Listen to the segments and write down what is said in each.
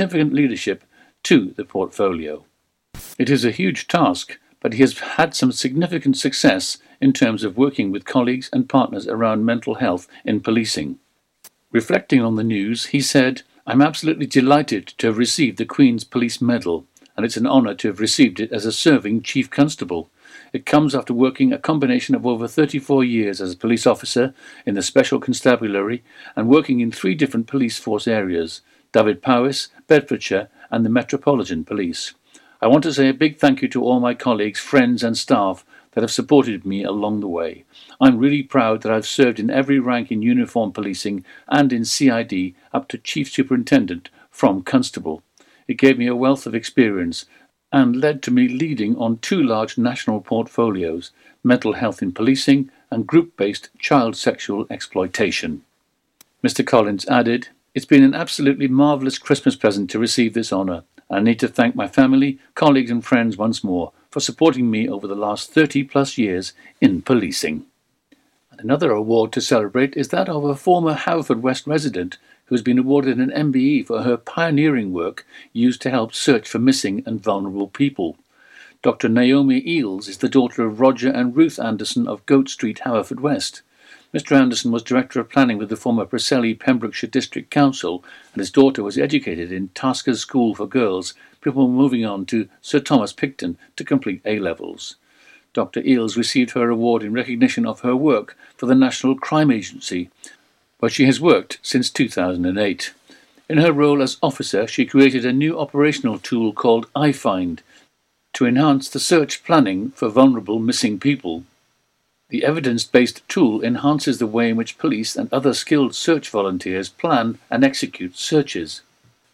significant leadership to the portfolio. It is a huge task, but he has had some significant success in terms of working with colleagues and partners around mental health in policing. Reflecting on the news, he said, I'm absolutely delighted to have received the Queen's Police Medal, and it's an honour to have received it as a serving Chief Constable. It comes after working a combination of over 34 years as a police officer in the Special Constabulary and working in three different police force areas Dyfed-Powys, Bedfordshire, and the Metropolitan Police. I want to say a big thank you to all my colleagues, friends, and staff that have supported me along the way. I'm really proud that I've served in every rank in uniform policing and in CID up to Chief Superintendent from Constable. It gave me a wealth of experience and led to me leading on two large national portfolios mental health in policing and group based child sexual exploitation. Mr. Collins added, It's been an absolutely marvellous Christmas present to receive this honour. I need to thank my family, colleagues, and friends once more for supporting me over the last 30 plus years in policing. And another award to celebrate is that of a former Haverfordwest resident who has been awarded an MBE for her pioneering work used to help search for missing and vulnerable people. Dr. Naomi Eels is the daughter of Roger and Ruth Anderson of Goat Street, Haverfordwest. Mr. Anderson was Director of Planning with the former Preseli Pembrokeshire District Council, and his daughter was educated in Taskers School for Girls before moving on to Sir Thomas Picton to complete A levels. Dr. Eels received her award in recognition of her work for the National Crime Agency, where she has worked since 2008. In her role as officer, she created a new operational tool called iFind to enhance the search planning for vulnerable missing people. The evidence based tool enhances the way in which police and other skilled search volunteers plan and execute searches.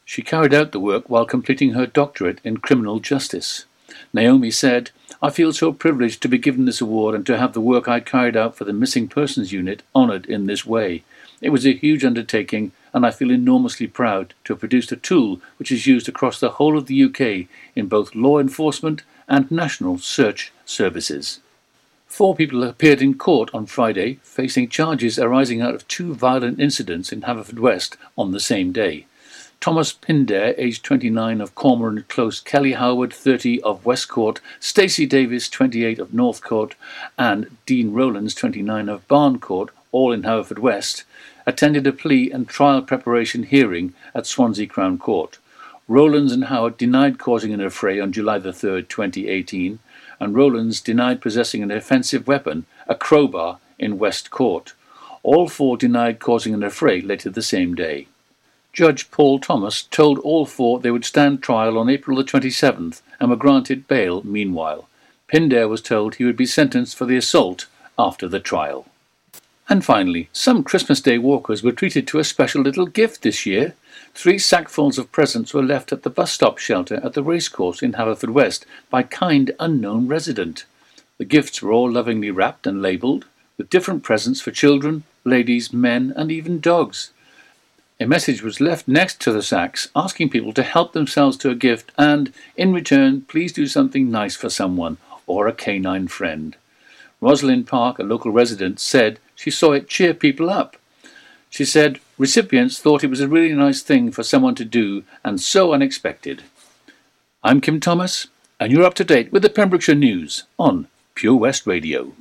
She carried out the work while completing her doctorate in criminal justice. Naomi said, I feel so privileged to be given this award and to have the work I carried out for the Missing Persons Unit honoured in this way. It was a huge undertaking, and I feel enormously proud to have produced a tool which is used across the whole of the UK in both law enforcement and national search services. Four people appeared in court on Friday, facing charges arising out of two violent incidents in Haverfordwest on the same day. Thomas Pinder, aged 29 of Cormorant Close, Kelly Howard, 30 of Westcourt, Stacey Davis, 28 of Northcourt, and Dean Rowlands, 29 of Barncourt, all in Haverfordwest, attended a plea and trial preparation hearing at Swansea Crown Court. Rowlands and Howard denied causing an affray on July the 3rd, 2018, and Rowlands denied possessing an offensive weapon, a crowbar, in West Court. All four denied causing an affray later the same day. Judge Paul Thomas told all four they would stand trial on April the 27th and were granted bail meanwhile. Pinder was told he would be sentenced for the assault after the trial. And finally, some Christmas Day walkers were treated to a special little gift this year. Three sackfuls of presents were left at the bus stop shelter at the racecourse in Haverfordwest by kind unknown resident. The gifts were all lovingly wrapped and labelled, with different presents for children, ladies, men, and even dogs. A message was left next to the sacks asking people to help themselves to a gift and, in return, please do something nice for someone or a canine friend. Rosalind Park, a local resident, said she saw it cheer people up. She said recipients thought it was a really nice thing for someone to do and so unexpected. I'm Kim Thomas, and you're up to date with the Pembrokeshire News on Pure West Radio.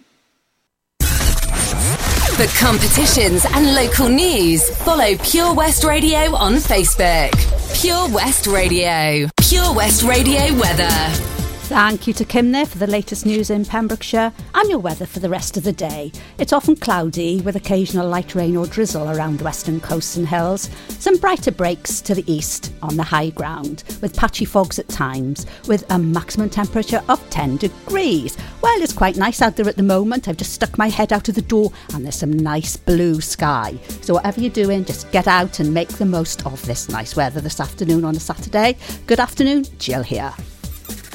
For competitions and local news, follow Pure West Radio on Facebook. Pure West Radio. Pure West Radio weather. Thank you to Kim there for the latest news in Pembrokeshire and your weather for the rest of the day. It's often cloudy with occasional light rain or drizzle around western coasts and hills. Some brighter breaks to the east on the high ground with patchy fogs at times with a maximum temperature of 10 degrees. Well, it's quite nice out there at the moment. I've just stuck my head out of the door and there's some nice blue sky. So, whatever you're doing, just get out and make the most of this nice weather this afternoon on a Saturday. Good afternoon, Jill here.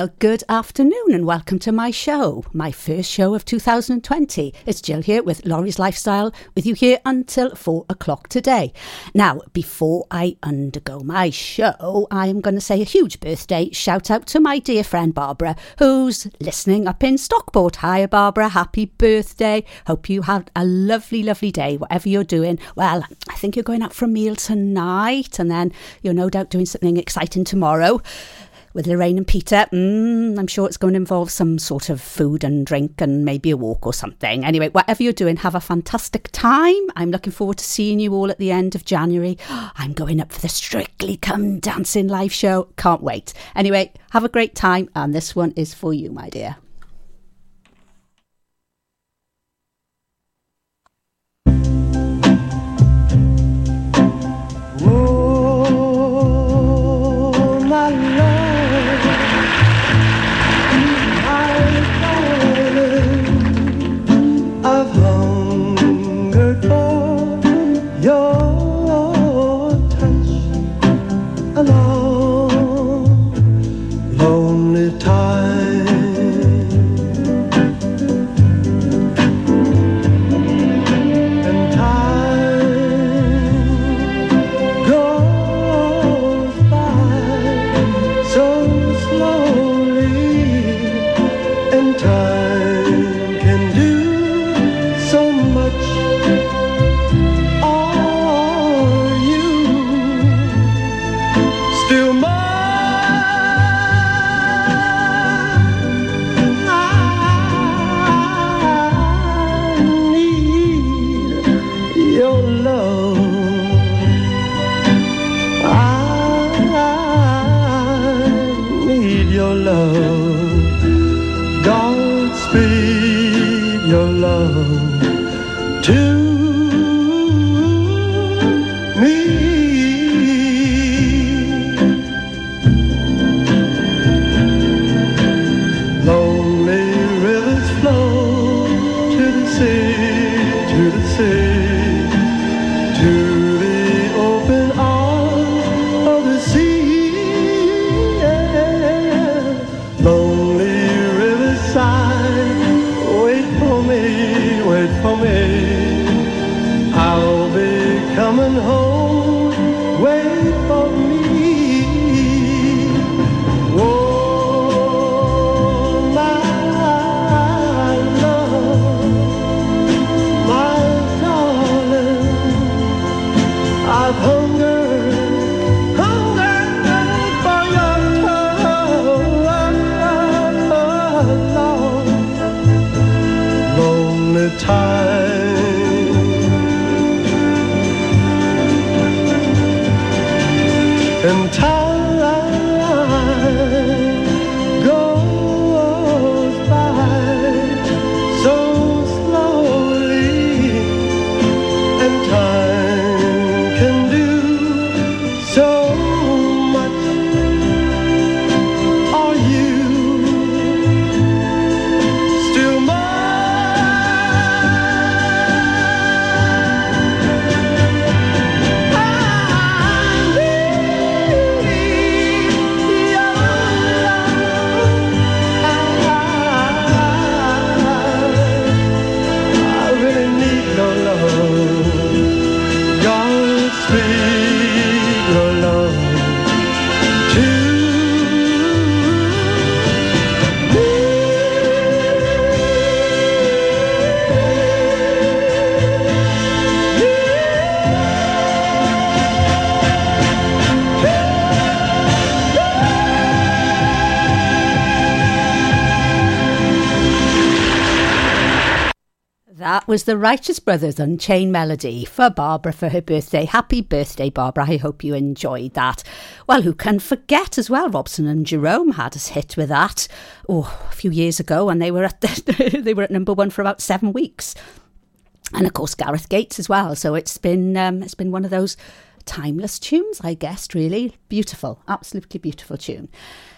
Well, good afternoon and welcome to my show, my first show of 2020. It's Jill here with Lawrie's Lifestyle, with you here until four o'clock today. Now, before I undergo my show, I am going to say a huge birthday shout out to my dear friend Barbara, who's listening up in Stockport. Hi, Barbara, happy birthday. Hope you had a lovely, lovely day, whatever you're doing. Well, I think you're going out for a meal tonight, and then you're no doubt doing something exciting tomorrow with Lorraine and Peter. Mm, I'm sure it's going to involve some sort of food and drink and maybe a walk or something. Anyway, whatever you're doing, have a fantastic time. I'm looking forward to seeing you all at the end of January. I'm going up for the Strictly Come Dancing live show. Can't wait. Anyway, have a great time, and this one is for you, my dear. And time was the Righteous Brothers Unchained Melody for Barbara for her birthday. Happy birthday, Barbara. I hope you enjoyed that. Well, who can forget as well? Robson and Jerome had us hit with that oh, a few years ago, and they were at the, they were at number one for about seven weeks. And of course, Gareth Gates as well. So it's been um, it's been one of those timeless tunes, I guess. Really beautiful, absolutely beautiful tune.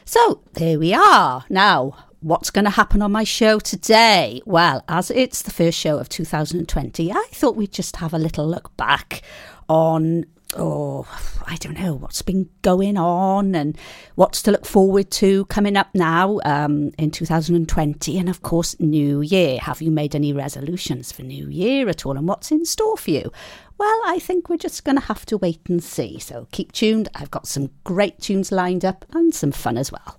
So there we are. Now, what's going to happen on my show today? Well, as it's the first show of 2020, I thought we'd just have a little look back on. Oh, I don't know what's been going on and what's to look forward to coming up now um, in 2020. And of course, New Year. Have you made any resolutions for New Year at all? And what's in store for you? Well, I think we're just going to have to wait and see. So keep tuned. I've got some great tunes lined up and some fun as well.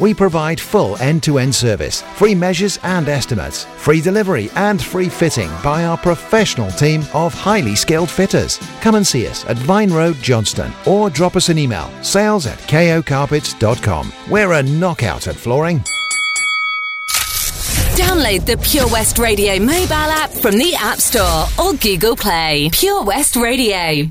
We provide full end to end service, free measures and estimates, free delivery and free fitting by our professional team of highly skilled fitters. Come and see us at Vine Road, Johnston, or drop us an email sales at kocarpets.com. We're a knockout at flooring. Download the Pure West Radio mobile app from the App Store or Google Play. Pure West Radio.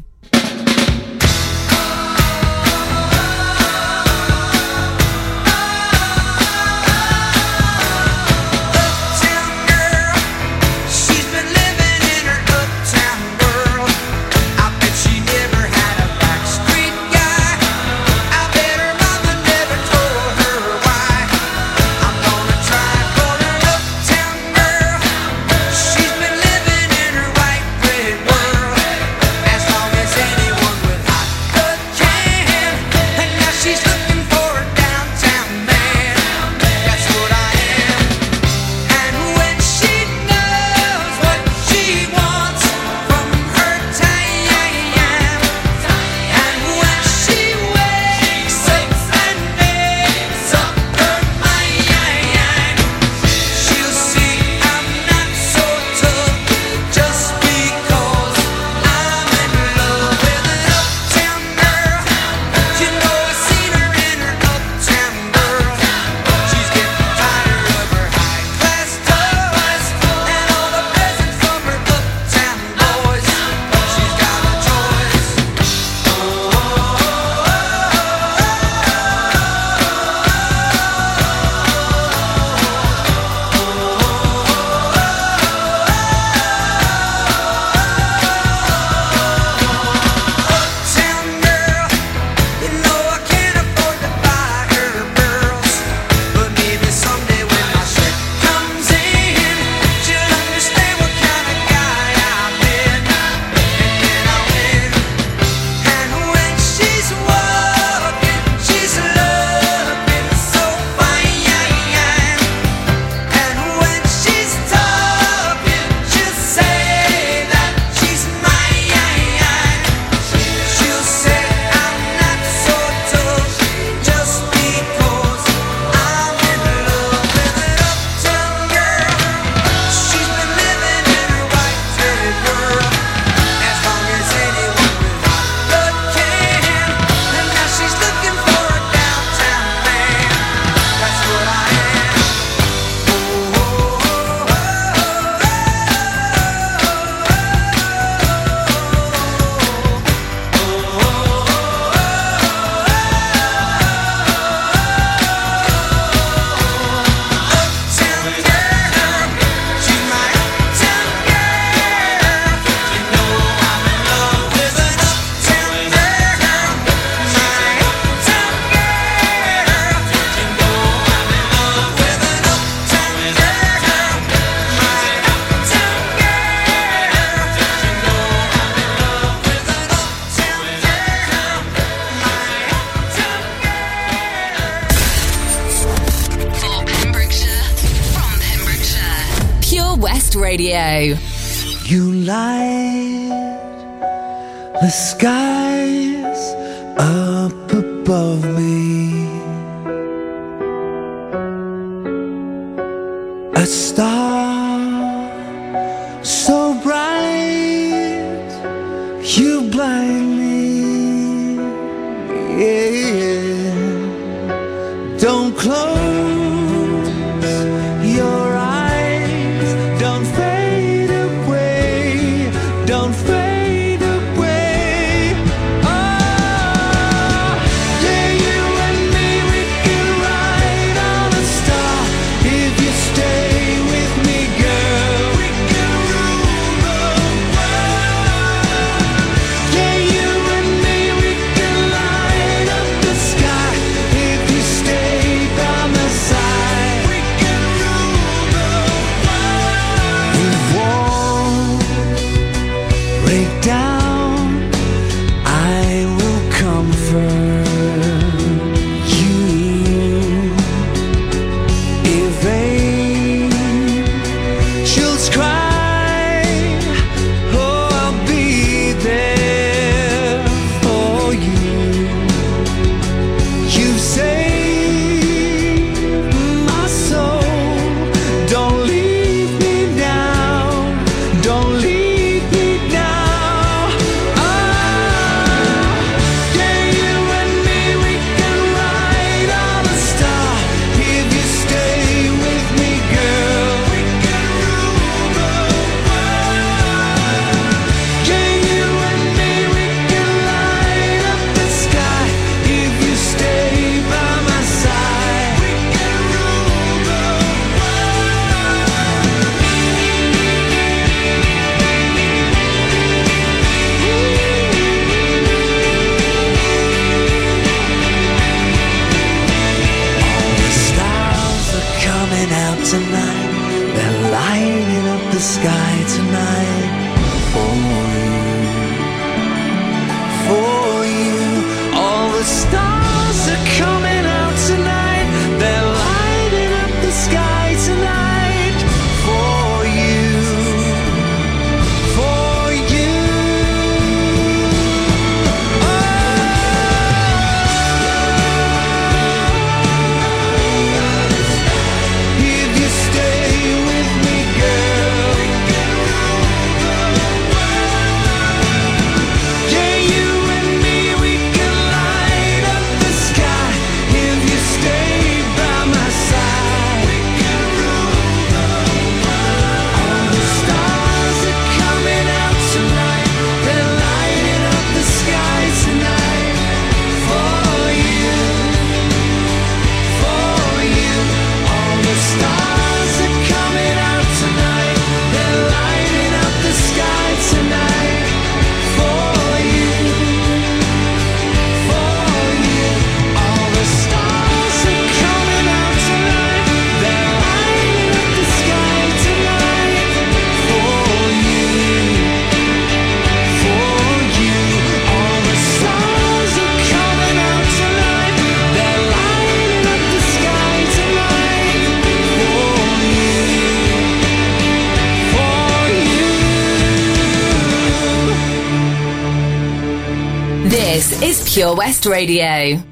Pure West Radio.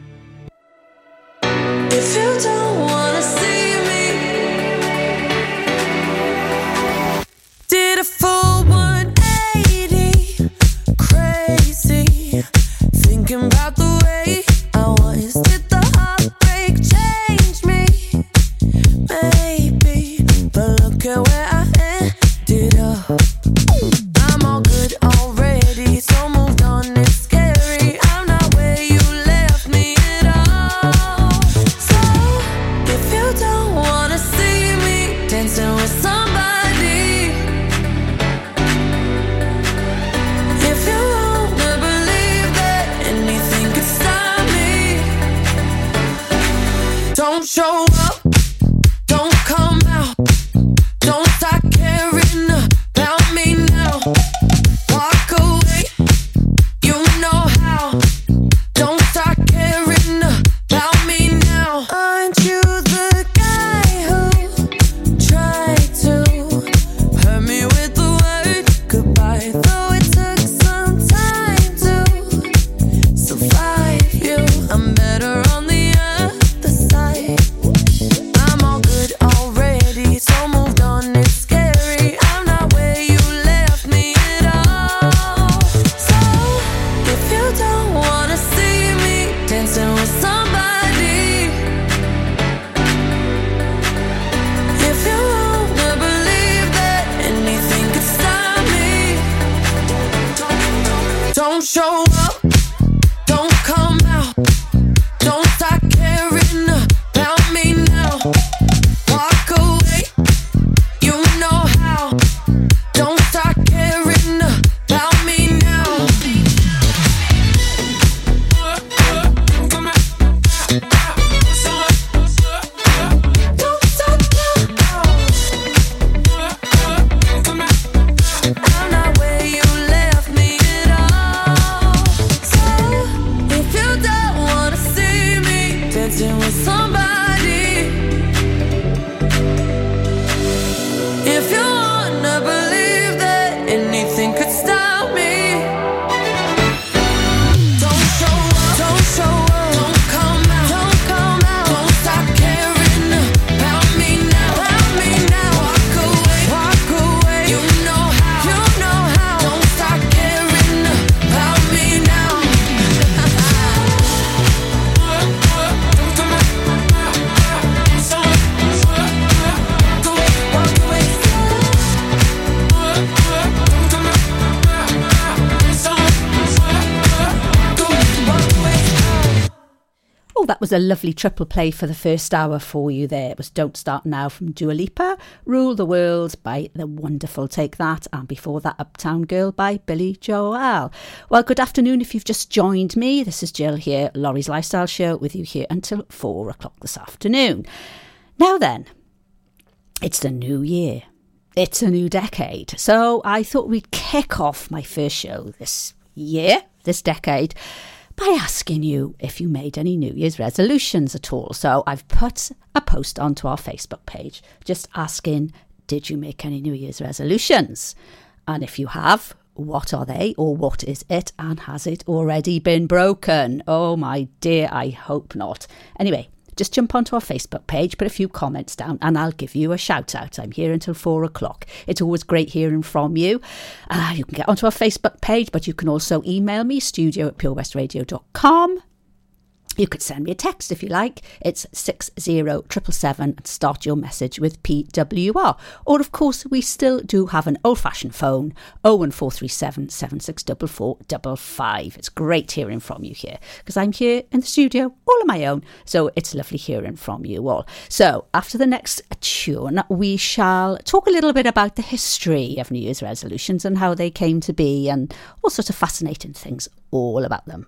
That was a lovely triple play for the first hour for you there. It was Don't Start Now from Dua Lipa, Rule the World by the wonderful Take That, and before that, Uptown Girl by Billy Joel. Well, good afternoon if you've just joined me. This is Jill here, Lawrie's Lifestyle Show, with you here until four o'clock this afternoon. Now then, it's the new year. It's a new decade. So I thought we'd kick off my first show this year, this decade, by asking you if you made any New Year's resolutions at all. So I've put a post onto our Facebook page just asking, did you make any New Year's resolutions? And if you have, what are they or what is it? And has it already been broken? Oh my dear, I hope not. Anyway, just jump onto our Facebook page, put a few comments down, and I'll give you a shout out. I'm here until four o'clock. It's always great hearing from you. Uh, you can get onto our Facebook page, but you can also email me, studio at purewestradio.com. You could send me a text if you like. It's 60777 and start your message with PWR. Or, of course, we still do have an old fashioned phone 01437 764455. It's great hearing from you here because I'm here in the studio all on my own. So it's lovely hearing from you all. So, after the next tune, we shall talk a little bit about the history of New Year's resolutions and how they came to be and all sorts of fascinating things all about them.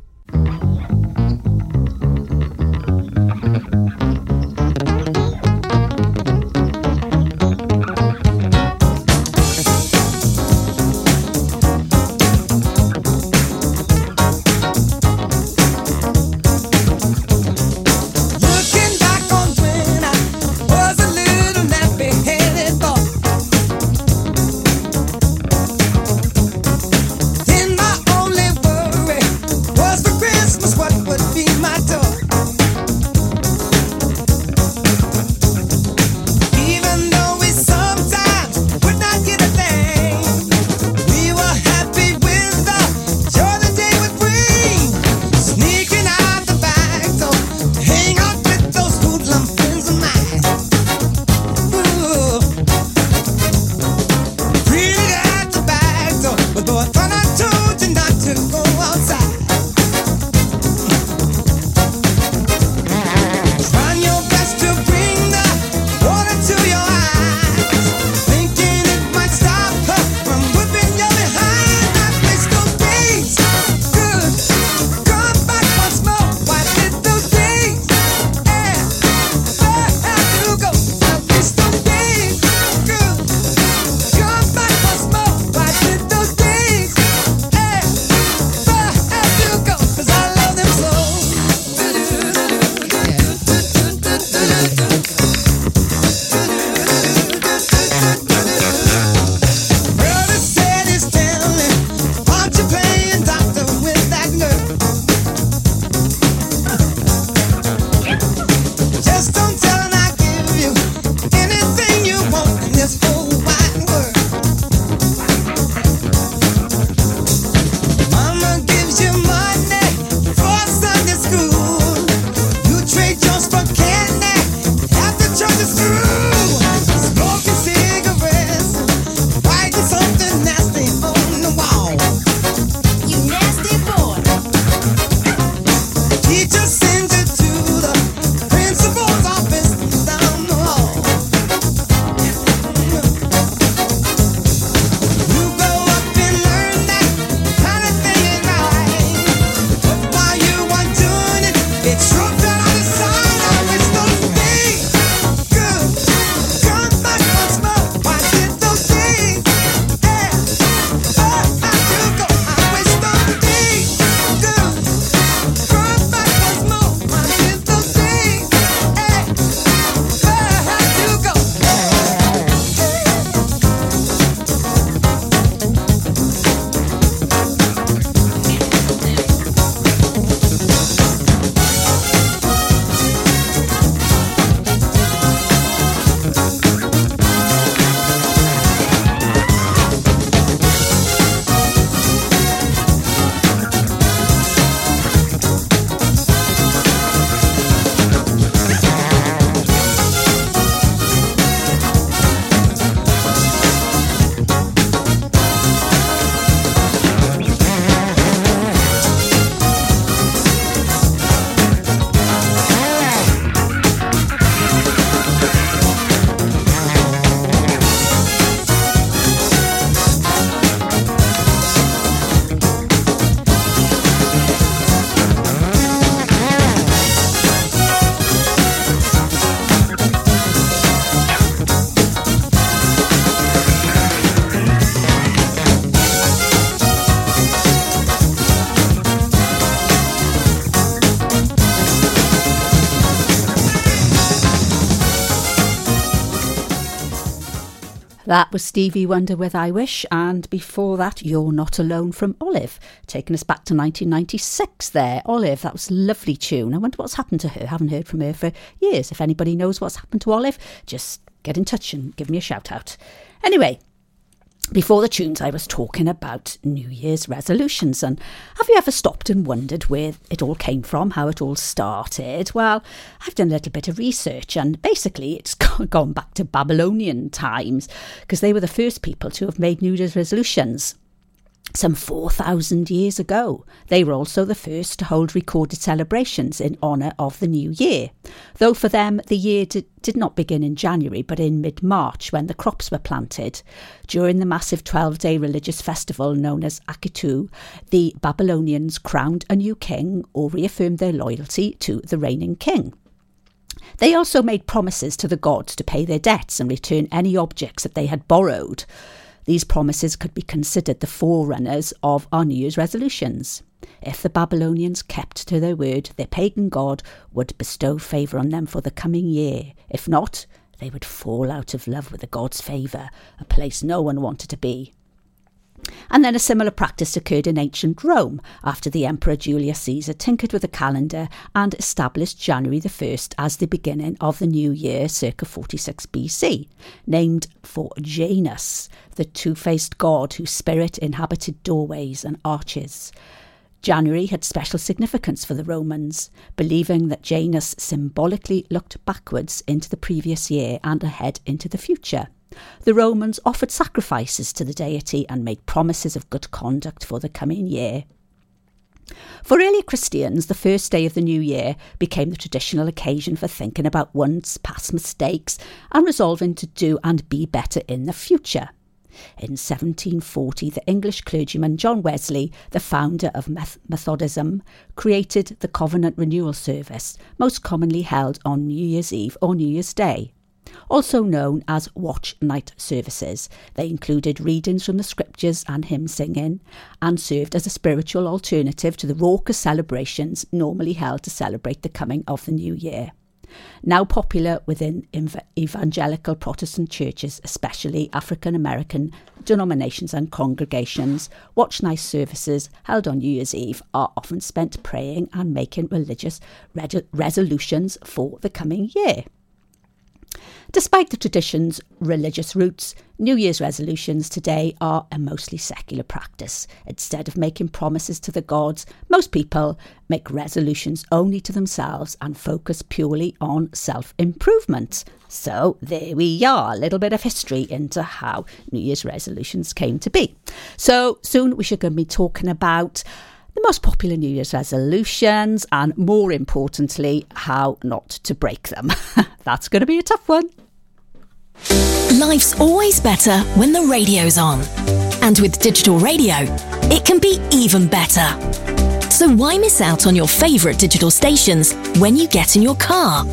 That was Stevie Wonder with I Wish, and before that, You're Not Alone from Olive, taking us back to 1996 there. Olive, that was a lovely tune. I wonder what's happened to her. Haven't heard from her for years. If anybody knows what's happened to Olive, just get in touch and give me a shout out. Anyway, before the tunes, I was talking about New Year's resolutions. And have you ever stopped and wondered where it all came from, how it all started? Well, I've done a little bit of research, and basically, it's gone back to Babylonian times because they were the first people to have made New Year's resolutions. Some 4,000 years ago. They were also the first to hold recorded celebrations in honour of the new year, though for them the year did, did not begin in January but in mid March when the crops were planted. During the massive 12 day religious festival known as Akitu, the Babylonians crowned a new king or reaffirmed their loyalty to the reigning king. They also made promises to the gods to pay their debts and return any objects that they had borrowed. These promises could be considered the forerunners of our New Year's resolutions. If the Babylonians kept to their word, their pagan god would bestow favour on them for the coming year. If not, they would fall out of love with the god's favour, a place no one wanted to be. And then a similar practice occurred in ancient Rome after the Emperor Julius Caesar tinkered with the calendar and established January the 1st as the beginning of the new year circa 46 BC, named for Janus, the two faced god whose spirit inhabited doorways and arches. January had special significance for the Romans, believing that Janus symbolically looked backwards into the previous year and ahead into the future. The Romans offered sacrifices to the deity and made promises of good conduct for the coming year. For early Christians, the first day of the new year became the traditional occasion for thinking about one's past mistakes and resolving to do and be better in the future. In 1740, the English clergyman John Wesley, the founder of Methodism, created the Covenant Renewal Service, most commonly held on New Year's Eve or New Year's Day also known as watch night services. They included readings from the scriptures and hymn singing and served as a spiritual alternative to the raucous celebrations normally held to celebrate the coming of the new year. Now popular within ev- evangelical Protestant churches, especially African American denominations and congregations, watch night services held on New Year's Eve are often spent praying and making religious resolutions for the coming year. Despite the tradition's religious roots, New Year's resolutions today are a mostly secular practice. Instead of making promises to the gods, most people make resolutions only to themselves and focus purely on self improvement. So there we are, a little bit of history into how New Year's resolutions came to be. So soon we should be talking about the most popular New Year's resolutions, and more importantly, how not to break them. That's going to be a tough one. Life's always better when the radio's on. And with digital radio, it can be even better. So why miss out on your favourite digital stations when you get in your car?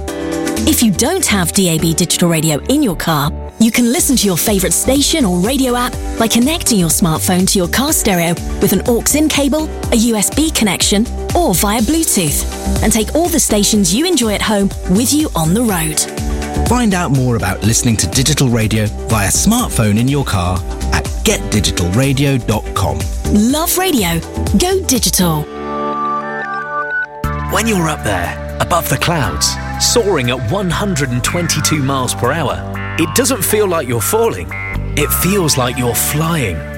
If you don't have DAB digital radio in your car, you can listen to your favourite station or radio app by connecting your smartphone to your car stereo with an aux-in cable, a USB connection, or via Bluetooth, and take all the stations you enjoy at home with you on the road. Find out more about listening to digital radio via smartphone in your car at getdigitalradio.com. Love radio. Go digital. When you're up there, above the clouds, soaring at 122 miles per hour, it doesn't feel like you're falling. It feels like you're flying.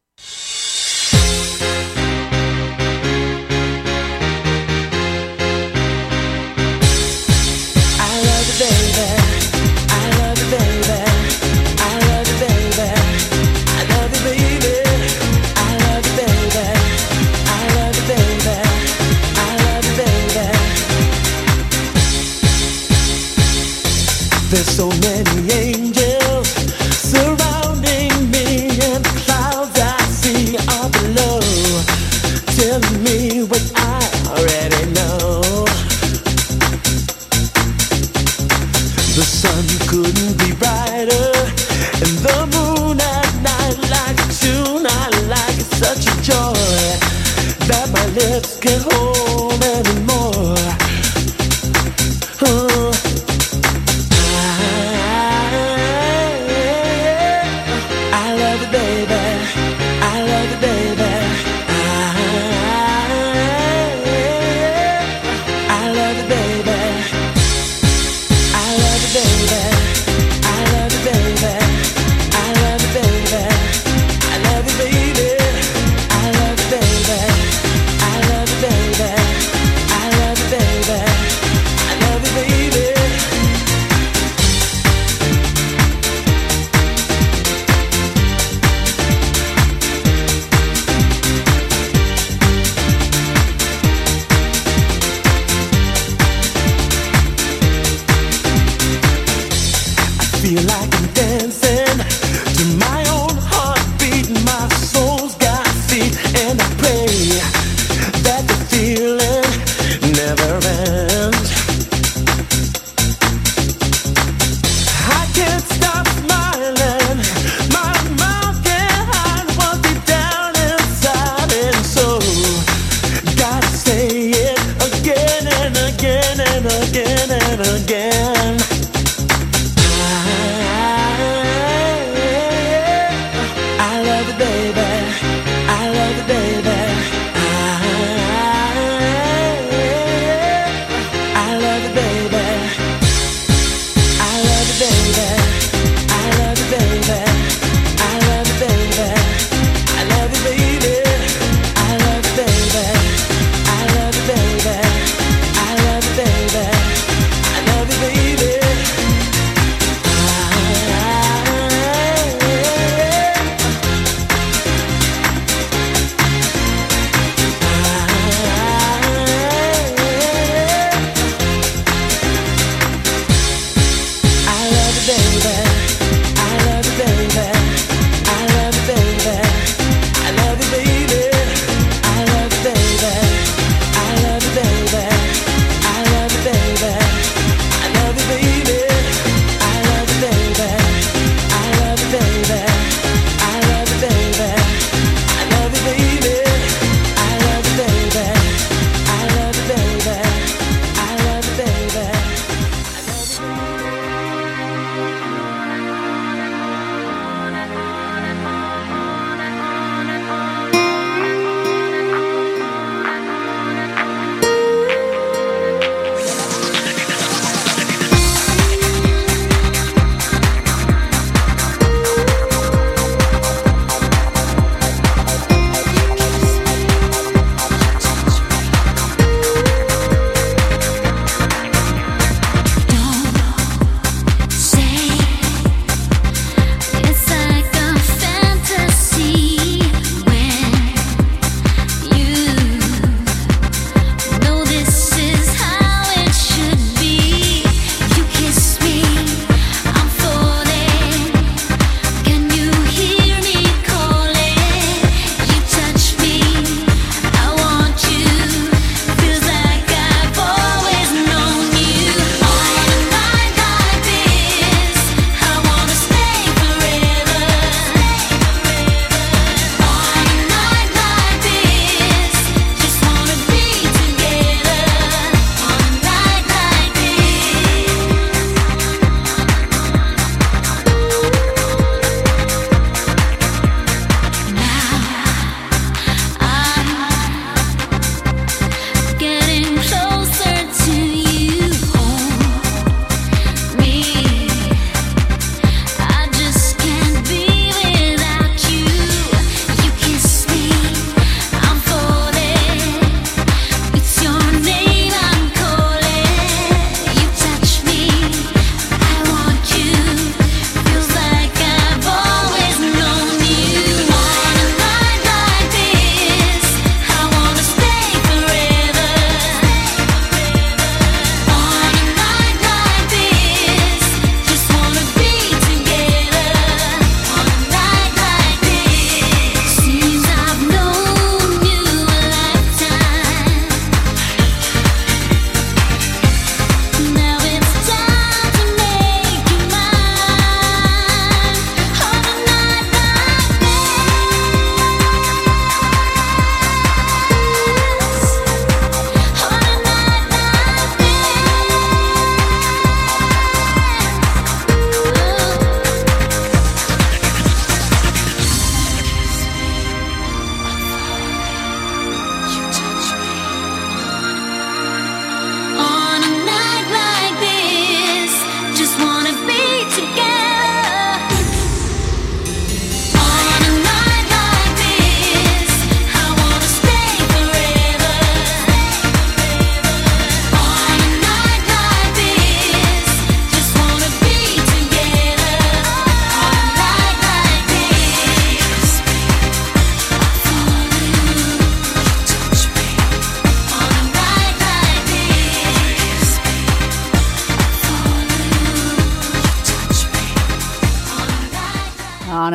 So many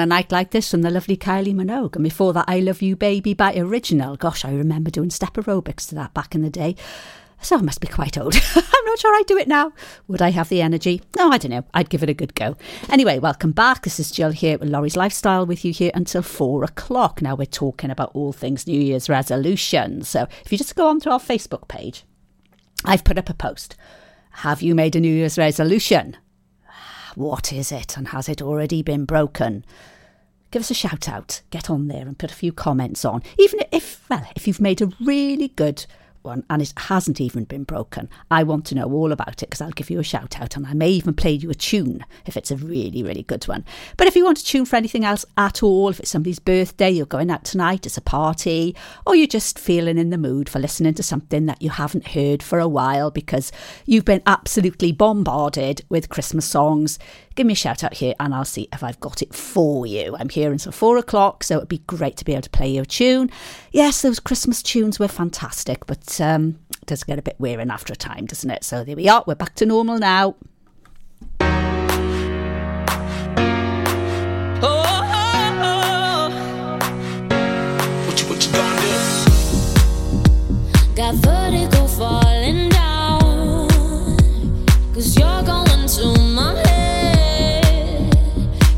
a night like this from the lovely Kylie Minogue. And before that, I Love You Baby by Original. Gosh, I remember doing step aerobics to that back in the day. So I must be quite old. I'm not sure I'd do it now. Would I have the energy? No, I don't know. I'd give it a good go. Anyway, welcome back. This is Jill here with Lawrie's Lifestyle with you here until four o'clock. Now we're talking about all things New Year's resolutions. So if you just go onto our Facebook page, I've put up a post. Have you made a New Year's resolution? What is it and has it already been broken? give us a shout out. Get on there and put a few comments on. Even if, well, if you've made a really good one and it hasn't even been broken, I want to know all about it because I'll give you a shout out and I may even play you a tune if it's a really, really good one. But if you want a tune for anything else at all, if it's somebody's birthday, you're going out tonight, it's a party, or you're just feeling in the mood for listening to something that you haven't heard for a while because you've been absolutely bombarded with Christmas songs, give me a shout out here and I'll see if I've got it for you. I'm here until four o'clock, so it'd be great to be able to play your tune. Yes, those Christmas tunes were fantastic, but um, it does get a bit wearing after a time, doesn't it? So there we are, we're back to normal now. got vertical falling down. Cause you're going to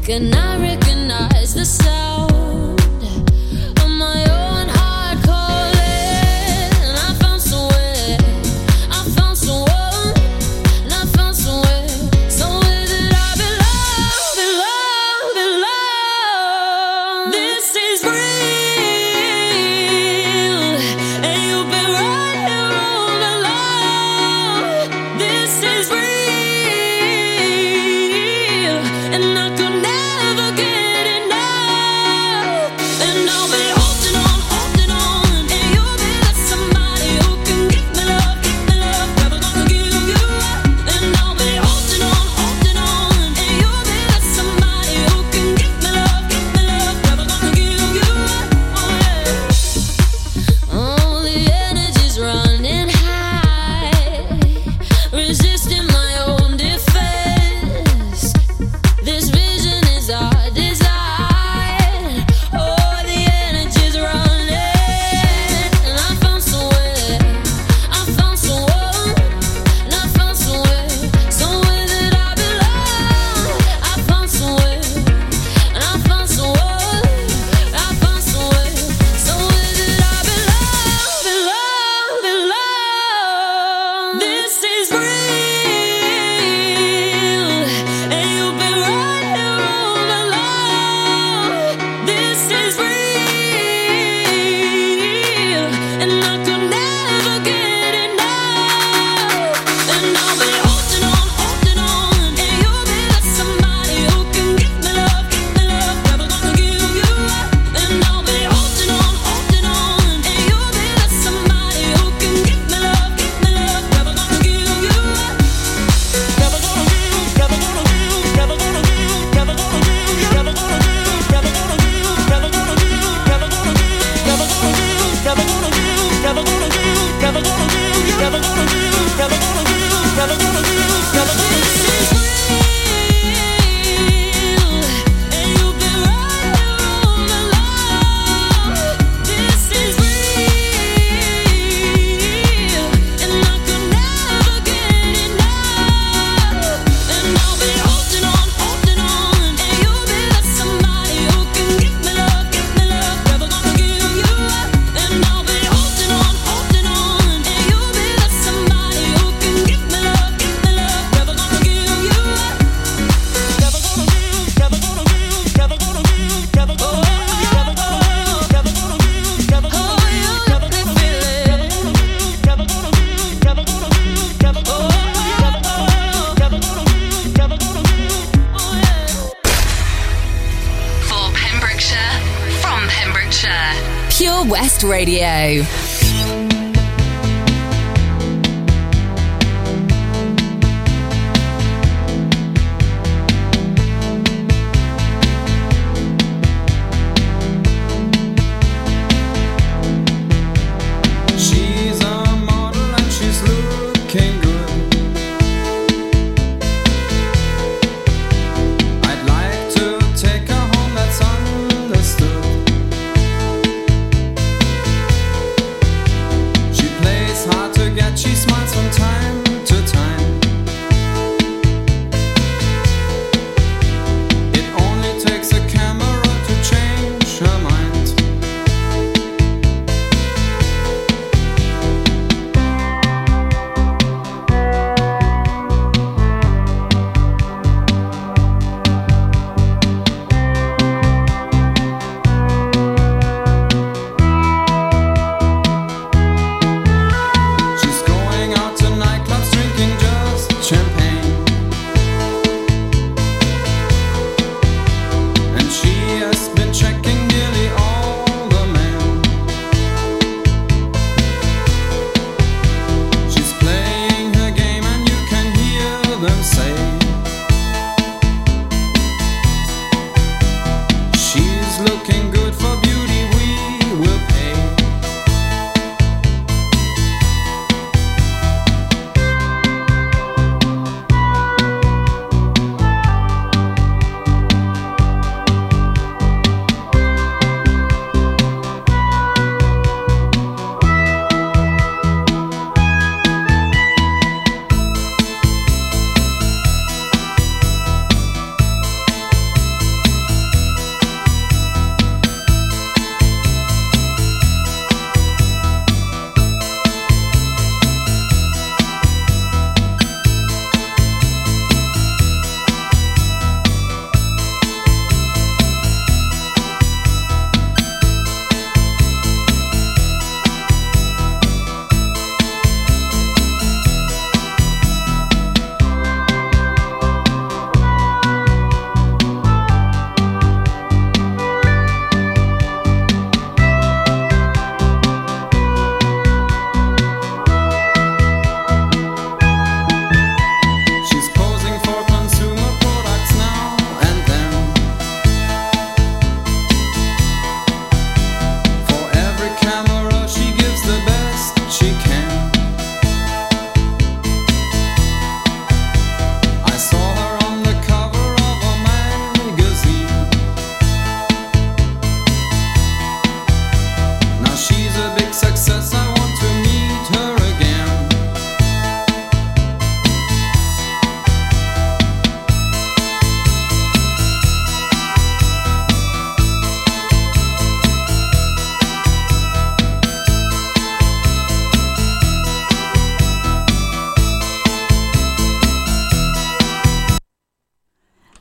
can I recognize the sound?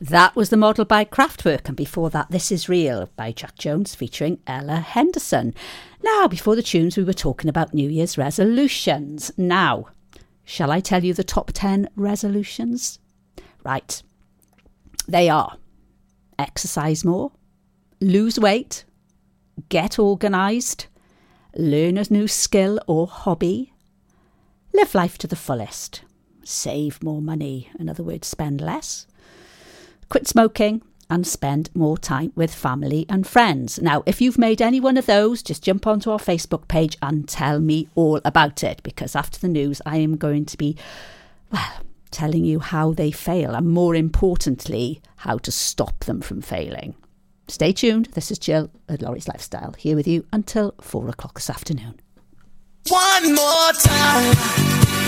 That was the model by Kraftwerk, and before that, This Is Real by Jax Jones featuring Ella Henderson. Now, before the tunes, we were talking about New Year's resolutions. Now, shall I tell you the top 10 resolutions? Right. They are exercise more, lose weight, get organised, learn a new skill or hobby, live life to the fullest, save more money, in other words, spend less, quit smoking, and spend more time with family and friends. Now, if you've made any one of those, just jump onto our Facebook page and tell me all about it because after the news, I am going to be, well, telling you how they fail and more importantly, how to stop them from failing. Stay tuned. This is Jill at Lawrie's Lifestyle here with you until four o'clock this afternoon. One more time.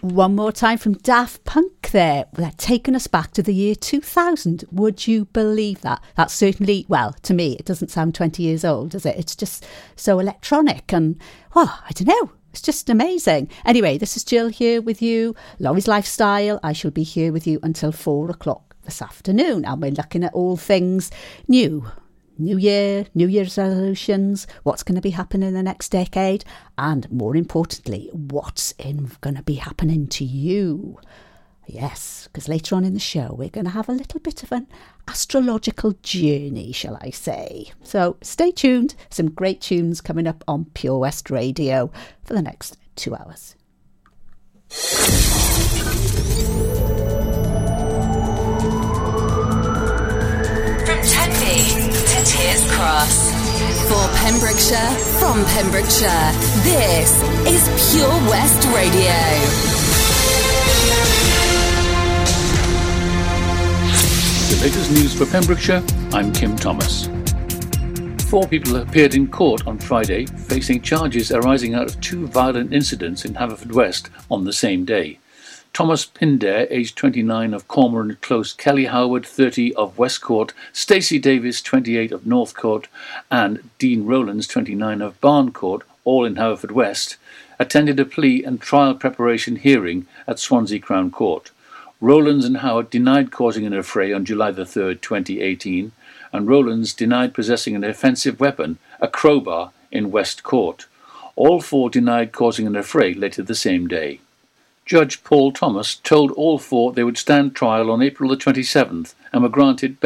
One more time. From Daft Punk there. They're taking us back to the year 2000. Would you believe that? That's certainly, well, to me, it doesn't sound 20 years old, does it? It's just so electronic and, well, I don't know. It's just amazing. Anyway, this is Jill here with you. Lawrie's Lifestyle. I shall be here with you until four o'clock this afternoon. And we're looking at all things new. New Year, New Year's resolutions, what's going to be happening in the next decade, and more importantly, what's in going to be happening to you. Yes, because later on in the show, we're going to have a little bit of an astrological journey, shall I say. So stay tuned. Some great tunes coming up on Pure West Radio for the next two hours. From For Pembrokeshire, from Pembrokeshire, this is Pure West Radio. The latest news for Pembrokeshire, I'm Kim Thomas. Four people appeared in court on Friday facing charges arising out of two violent incidents in Haverfordwest on the same day. Thomas Pinder, aged 29 of Cormorant Close, Kelly Howard, 30 of Westcourt, Stacey Davis, 28 of Northcourt, and Dean Rowlands, 29 of Barncourt, all in Haverfordwest, attended a plea and trial preparation hearing at Swansea Crown Court. Rowlands and Howard denied causing an affray on July the 3rd, 2018, and Rowlands denied possessing an offensive weapon, a crowbar, in West Court. All four denied causing an affray later the same day. Judge Paul Thomas told all four they would stand trial on April the 27th and were granted.